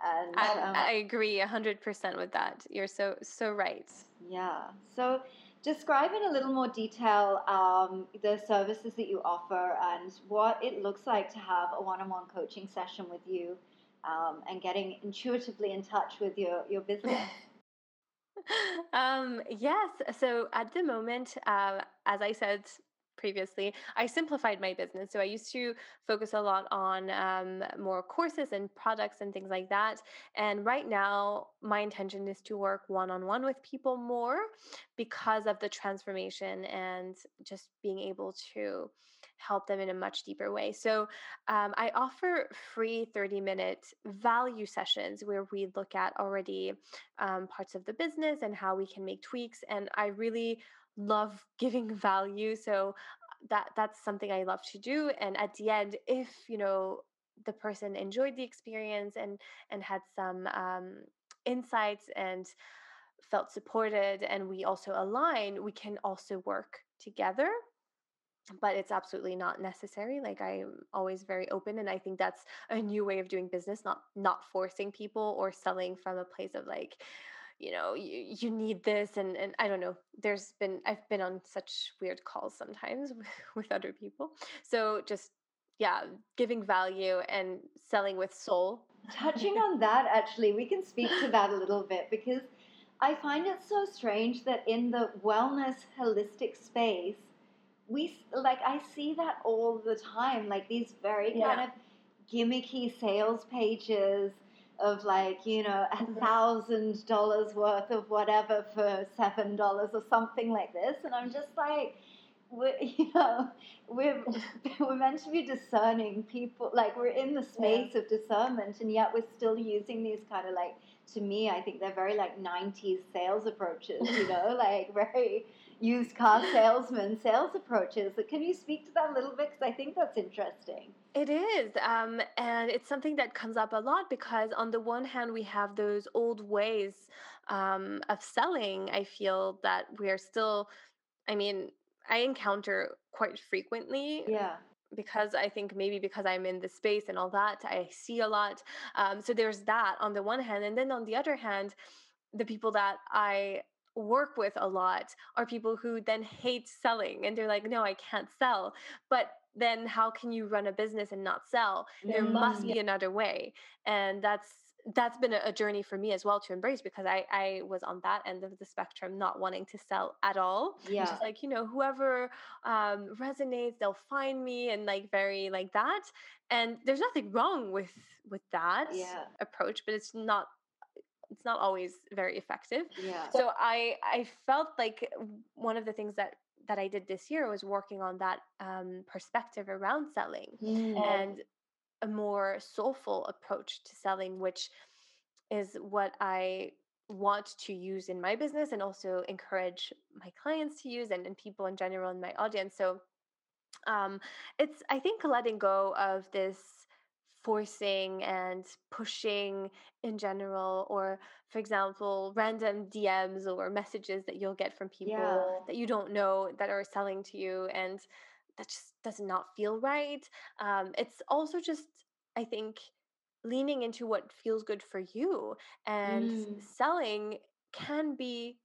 and i um, i agree 100% with that you're so so right Yeah. So describe in a little more detail um, the services that you offer and what it looks like to have a one-on-one coaching session with you um, and getting intuitively in touch with your, your business. um, yes. So at the moment, uh, as I said previously, I simplified my business. So I used to focus a lot on um, more courses and products and things like that. And right now, my intention is to work one on one with people more because of the transformation and just being able to help them in a much deeper way. So um, I offer free 30 minute value sessions where we look at already um, parts of the business and how we can make tweaks. And I really love giving value. So that that's something I love to do. And at the end, if you know the person enjoyed the experience and and had some um, insights and felt supported, and we also align, we can also work together but it's absolutely not necessary like i'm always very open and i think that's a new way of doing business not not forcing people or selling from a place of like you know you, you need this and and i don't know there's been i've been on such weird calls sometimes with, with other people. So just yeah giving value and selling with soul. Touching on that, actually, we can speak to that a little bit because I find it so strange that in the wellness holistic space, we like I see that all the time, like these very kind of gimmicky sales pages of like you know a thousand dollars worth of whatever for seven dollars or something like this, and I'm just like, we're, you know, we're we're meant to be discerning people, like we're in the yeah space of discernment, and yet we're still using these kind of like to me, I think they're very like 90s sales approaches, you know, like very used car salesman sales approaches. Can you speak to that a little bit? Because I think that's interesting. It is. Um, and it's something that comes up a lot because, on the one hand, we have those old ways um, of selling. I feel that we are still I mean, I encounter quite frequently. Yeah. Because I think maybe because I'm in the space and all that, I see a lot. Um, so there's that on the one hand. And then on the other hand, the people that I work with a lot are people who then hate selling and they're like, no, I can't sell. But then how can you run a business and not sell? There must be another way. And that's that's been a, journey for me as well to embrace because I, I was on that end of the spectrum, not wanting to sell at all. Yeah. Just like, you know, whoever um, resonates, they'll find me and like very like that. And there's nothing wrong with with that yeah. approach, but it's not it's not always very effective. Yeah. So I I felt like one of the things that that I did this year was working on that um, perspective around selling mm. and a more soulful approach to selling, which is what I want to use in my business and also encourage my clients to use and, and people in general in my audience. So um, it's I think letting go of this forcing and pushing in general or for example random dms or messages that you'll get from people yeah. that you don't know that are selling to you and that just does not feel right um, it's also just i think leaning into what feels good for you and mm. selling can be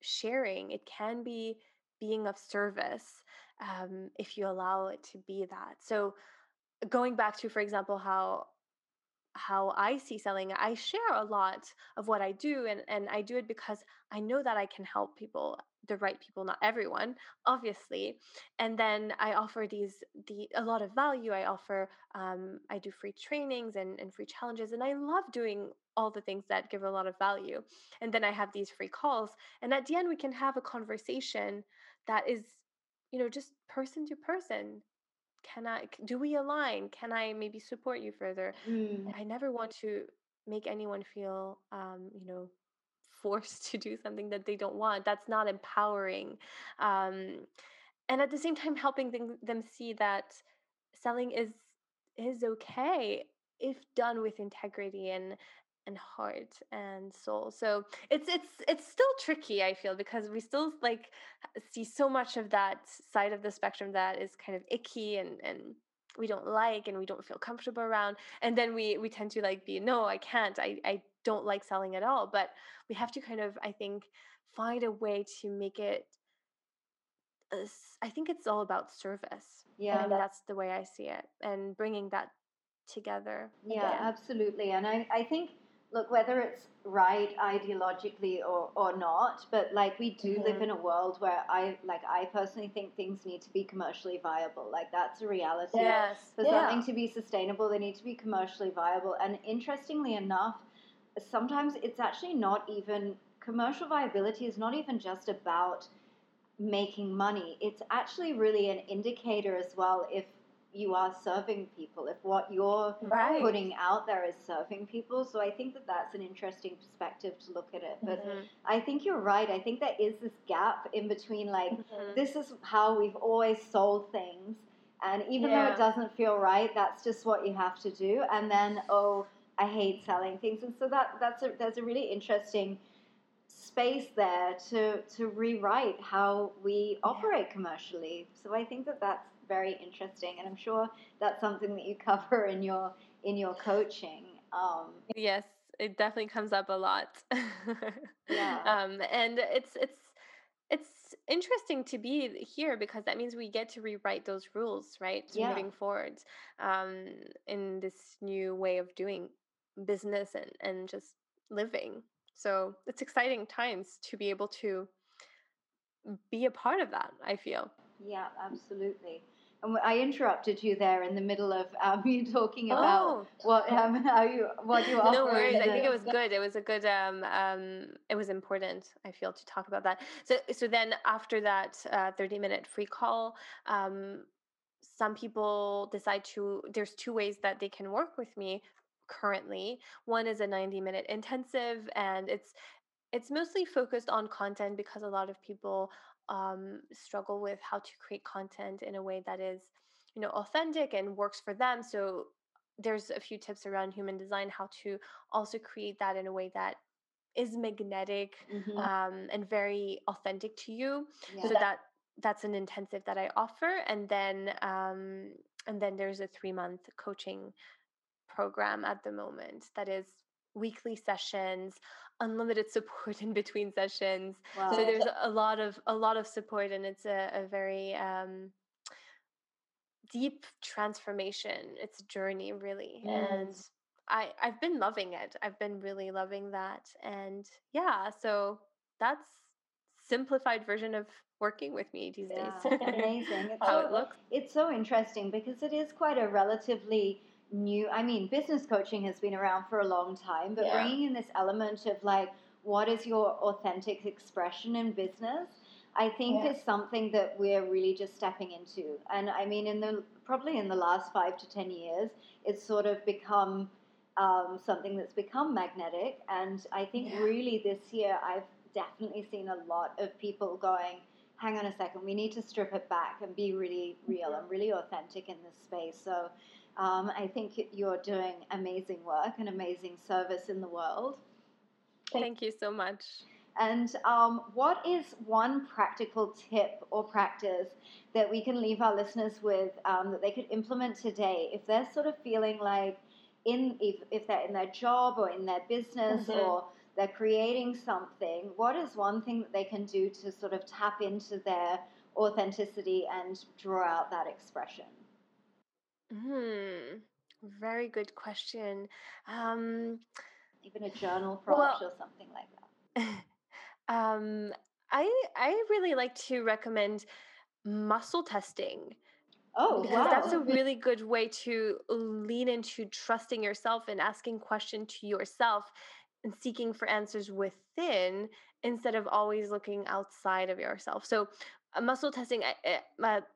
sharing it can be being of service um, if you allow it to be that so going back to for example how how I see selling, I share a lot of what I do and and I do it because I know that I can help people, the right people, not everyone, obviously. And then I offer these the a lot of value. I offer um, I do free trainings and, and free challenges and I love doing all the things that give a lot of value. And then I have these free calls. And at the end we can have a conversation that is, you know, just person to person can i do we align? Can i maybe support you further? Mm. i never want to make anyone feel um, you know forced to do something that they don't want. That's not empowering um, and at the same time helping them, them see that selling is is okay if done with integrity and and heart and soul. So it's it's it's still tricky, I feel, because we still like see so much of that side of the spectrum that is kind of icky and and we don't like and we don't feel comfortable around. And then we we tend to like be, no, I can't. I I don't like selling at all. But we have to kind of, I think, find a way to make it I think it's all about service. Yeah, mean, that's the way I see it, and bringing that together. Yeah, again. absolutely. And I, I think look, whether it's right ideologically or, or not, but like we do mm-hmm. live in a world where I like I personally think things need to be commercially viable. Like that's a reality. Yes. For yeah. something to be sustainable, they need to be commercially viable. And interestingly enough, sometimes it's actually not even commercial viability is not even just about making money. It's actually really an indicator as well if you are serving people, if what you're right. putting out there is serving people. So I think that that's an interesting perspective to look at it. But mm-hmm. I think you're right. I think there is this gap in between, like, mm-hmm. this is how we've always sold things. And even yeah. though it doesn't feel right, that's just what you have to do. And then, oh, I hate selling things. And so that that's a, there's a really interesting space there to to rewrite how we operate yeah. commercially. So I think that that's very interesting, and I'm sure that's something that you cover in your in your coaching. Um, yes, it definitely comes up a lot. yeah, um, and it's it's it's interesting to be here because that means we get to rewrite those rules, right? Yeah. Moving forward um, in this new way of doing business and and just living. So it's exciting times to be able to be a part of that. I feel. Yeah, absolutely. And I interrupted you there in the middle of um, you talking about oh. what um, how you what you offer. No worries. I think it was good. It was a good. Um, um, it was important. I feel to talk about that. So so then after that uh, thirty minute free call, um, some people decide to. There's two ways that they can work with me currently. One is a ninety minute intensive, and it's it's mostly focused on content because a lot of people um, struggle with how to create content in a way that is you know authentic and works for them so there's a few tips around human design how to also create that in a way that is magnetic mm-hmm. um, and very authentic to you. Yeah. So that that's an intensive that I offer, and then um, and then there's a three month coaching program at the moment that is weekly sessions unlimited support in between sessions wow. so there's a lot of a lot of support and it's a, a very um, deep transformation it's a journey really and i i've been loving it i've been really loving that and yeah so that's simplified version of working with me these yeah, days amazing it's how so, it looks. it's so interesting because it is quite a relatively new i mean business coaching has been around for a long time but yeah. bringing in this element of like what is your authentic expression in business i think yeah. is something that we're really just stepping into and i mean in the probably in the last five to ten years it's sort of become um, something that's become magnetic and i think yeah. really this year i've definitely seen a lot of people going hang on a second we need to strip it back and be really real and really authentic in this space so um, I think you're doing amazing work and amazing service in the world. Thank you so much. And um, what is one practical tip or practice that we can leave our listeners with um, that they could implement today if they're sort of feeling like in if, if they're in their job or in their business mm-hmm. or they're creating something, what is one thing that they can do to sort of tap into their authenticity and draw out that expression? Hmm. Very good question. Um, Even a journal prompt well, or something like that. um, I I really like to recommend muscle testing. Oh, because wow. that's a really good way to lean into trusting yourself and asking questions to yourself and seeking for answers within instead of always looking outside of yourself. So muscle testing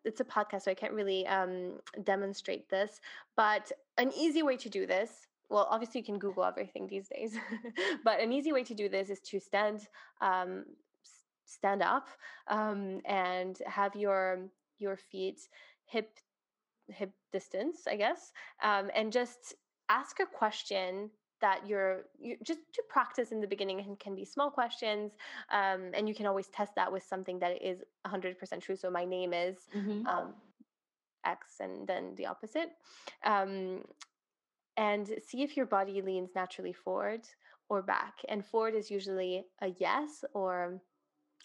it's a podcast so i can't really um, demonstrate this but an easy way to do this well obviously you can google everything these days but an easy way to do this is to stand um, stand up um, and have your your feet hip hip distance i guess um, and just ask a question that you're you, just to practice in the beginning and can be small questions um, and you can always test that with something that is 100% true. So my name is mm-hmm. um, x and then the opposite. Um, and see if your body leans naturally forward or back. And forward is usually a yes or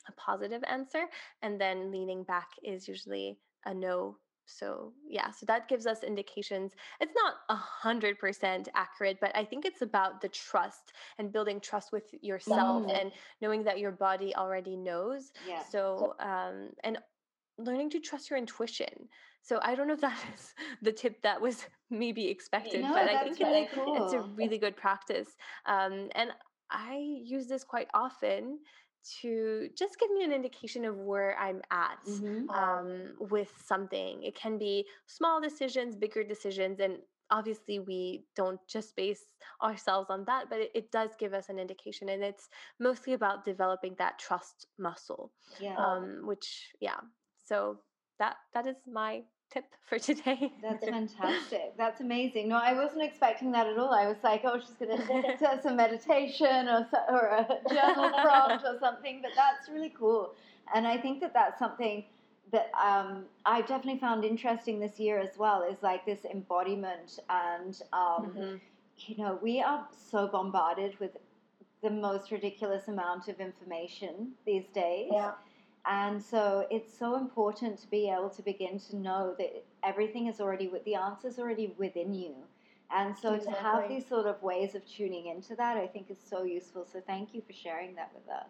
a positive answer. And then leaning back is usually a no so yeah so that gives us indications it's not a hundred percent accurate but i think it's about the trust and building trust with yourself mm. and knowing that your body already knows yeah. so um and learning to trust your intuition so i don't know if that is the tip that was maybe expected no, but i think really it's, cool. it's a really good practice um and i use this quite often to just give me an indication of where I'm at mm-hmm. um, with something. It can be small decisions, bigger decisions, and obviously we don't just base ourselves on that, but it, it does give us an indication, and it's mostly about developing that trust muscle. Yeah. Um, which, yeah. So that that is my tip for today. That's fantastic. That's amazing. No, I wasn't expecting that at all. I was like, oh, she's going to do some meditation or, or a journal prompt or something, but that's really cool. And I think that that's something that um, I definitely found interesting this year as well is like this embodiment. And, um, mm-hmm. you know, we are so bombarded with the most ridiculous amount of information these days. Yeah. And so it's so important to be able to begin to know that everything is already with the answers already within you. And so exactly. to have these sort of ways of tuning into that, I think is so useful. So thank you for sharing that with us.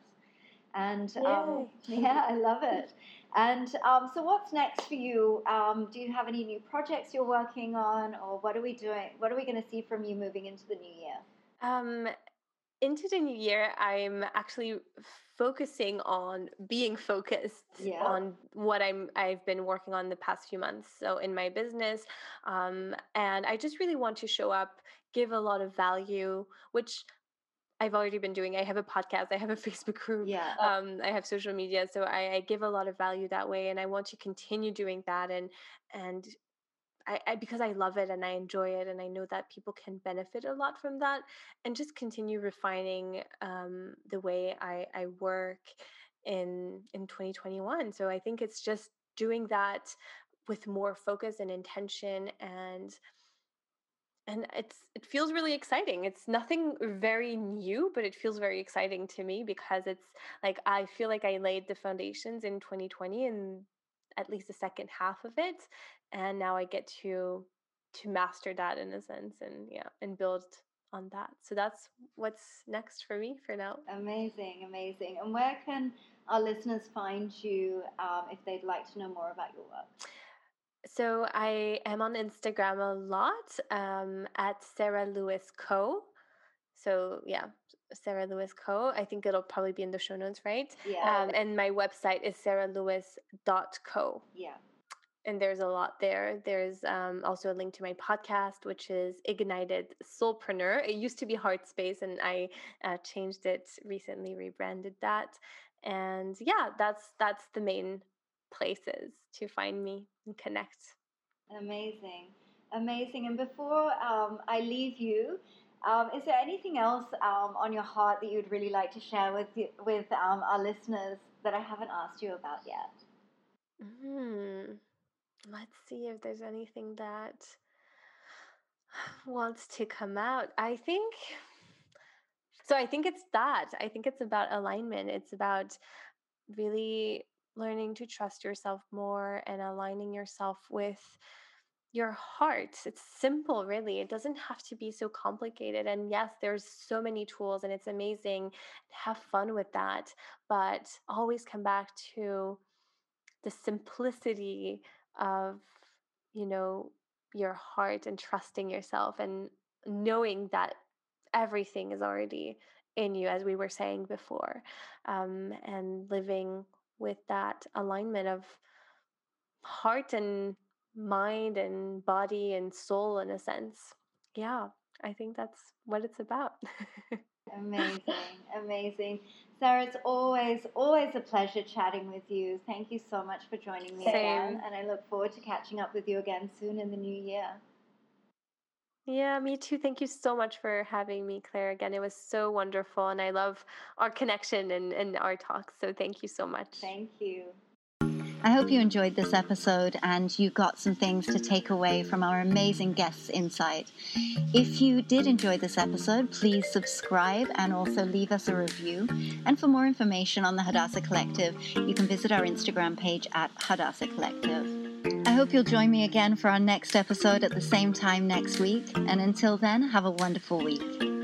And um, yeah, I love it. And um, so, what's next for you? Um, do you have any new projects you're working on, or what are we doing? What are we going to see from you moving into the new year? Into the new year, I'm actually focusing on being focused yeah. on what I'm I've been working on the past few months. So in my business, um, and I just really want to show up, give a lot of value, which I've already been doing. I have a podcast, I have a Facebook group, yeah. um, I have social media, so I, I give a lot of value that way, and I want to continue doing that and and I, I, because I love it and I enjoy it and I know that people can benefit a lot from that and just continue refining um, the way I, I work in in 2021. So I think it's just doing that with more focus and intention and and it's it feels really exciting it's nothing very new but it feels very exciting to me because it's like i feel like i laid the foundations in 2020 and at least the second half of it and now i get to to master that in a sense and yeah and build on that. So that's what's next for me for now. Amazing amazing. And where can our listeners find you um, if they'd like to know more about your work? So I am on Instagram a lot um, at Sarah Lewis Co. So yeah, Sarah Lewis Co. I think it'll probably be in the show notes, right? Yeah. Um, and my website is sarahlewis.co. Yeah. And there's a lot there. There's um, also a link to my podcast, which is Ignited Soulpreneur. It used to be Heart Space, and I uh, changed it recently, rebranded that. And yeah, that's that's the main places to find me and connect. Amazing, amazing. And before um, I leave you, um, is there anything else um, on your heart that you'd really like to share with with um, our listeners that I haven't asked you about yet? Hmm. Let's see if there's anything that wants to come out. I think so. I think it's that. I think it's about alignment. It's about really learning to trust yourself more and aligning yourself with your heart. It's simple, really. It doesn't have to be so complicated. And yes, there's so many tools and it's amazing. Have fun with that. But always come back to the simplicity of, you know, your heart and trusting yourself and knowing that everything is already in you, as we were saying before, um, and living with that alignment of heart and mind and body and soul in a sense. Yeah, I think that's what it's about. amazing, amazing. Sarah, it's always, always a pleasure chatting with you. Thank you so much for joining me Same. again. And I look forward to catching up with you again soon in the new year. Yeah, me too. Thank you so much for having me, Claire. Again, it was so wonderful, and I love our connection and, and our talks. So thank you so much. Thank you. I hope you enjoyed this episode and you got some things to take away from our amazing guests' insight. If you did enjoy this episode, please subscribe and also leave us a review. And for more information on the Hadassah Collective, you can visit our Instagram page at Hadassah Collective. I hope you'll join me again for our next episode at the same time next week. And until then, have a wonderful week.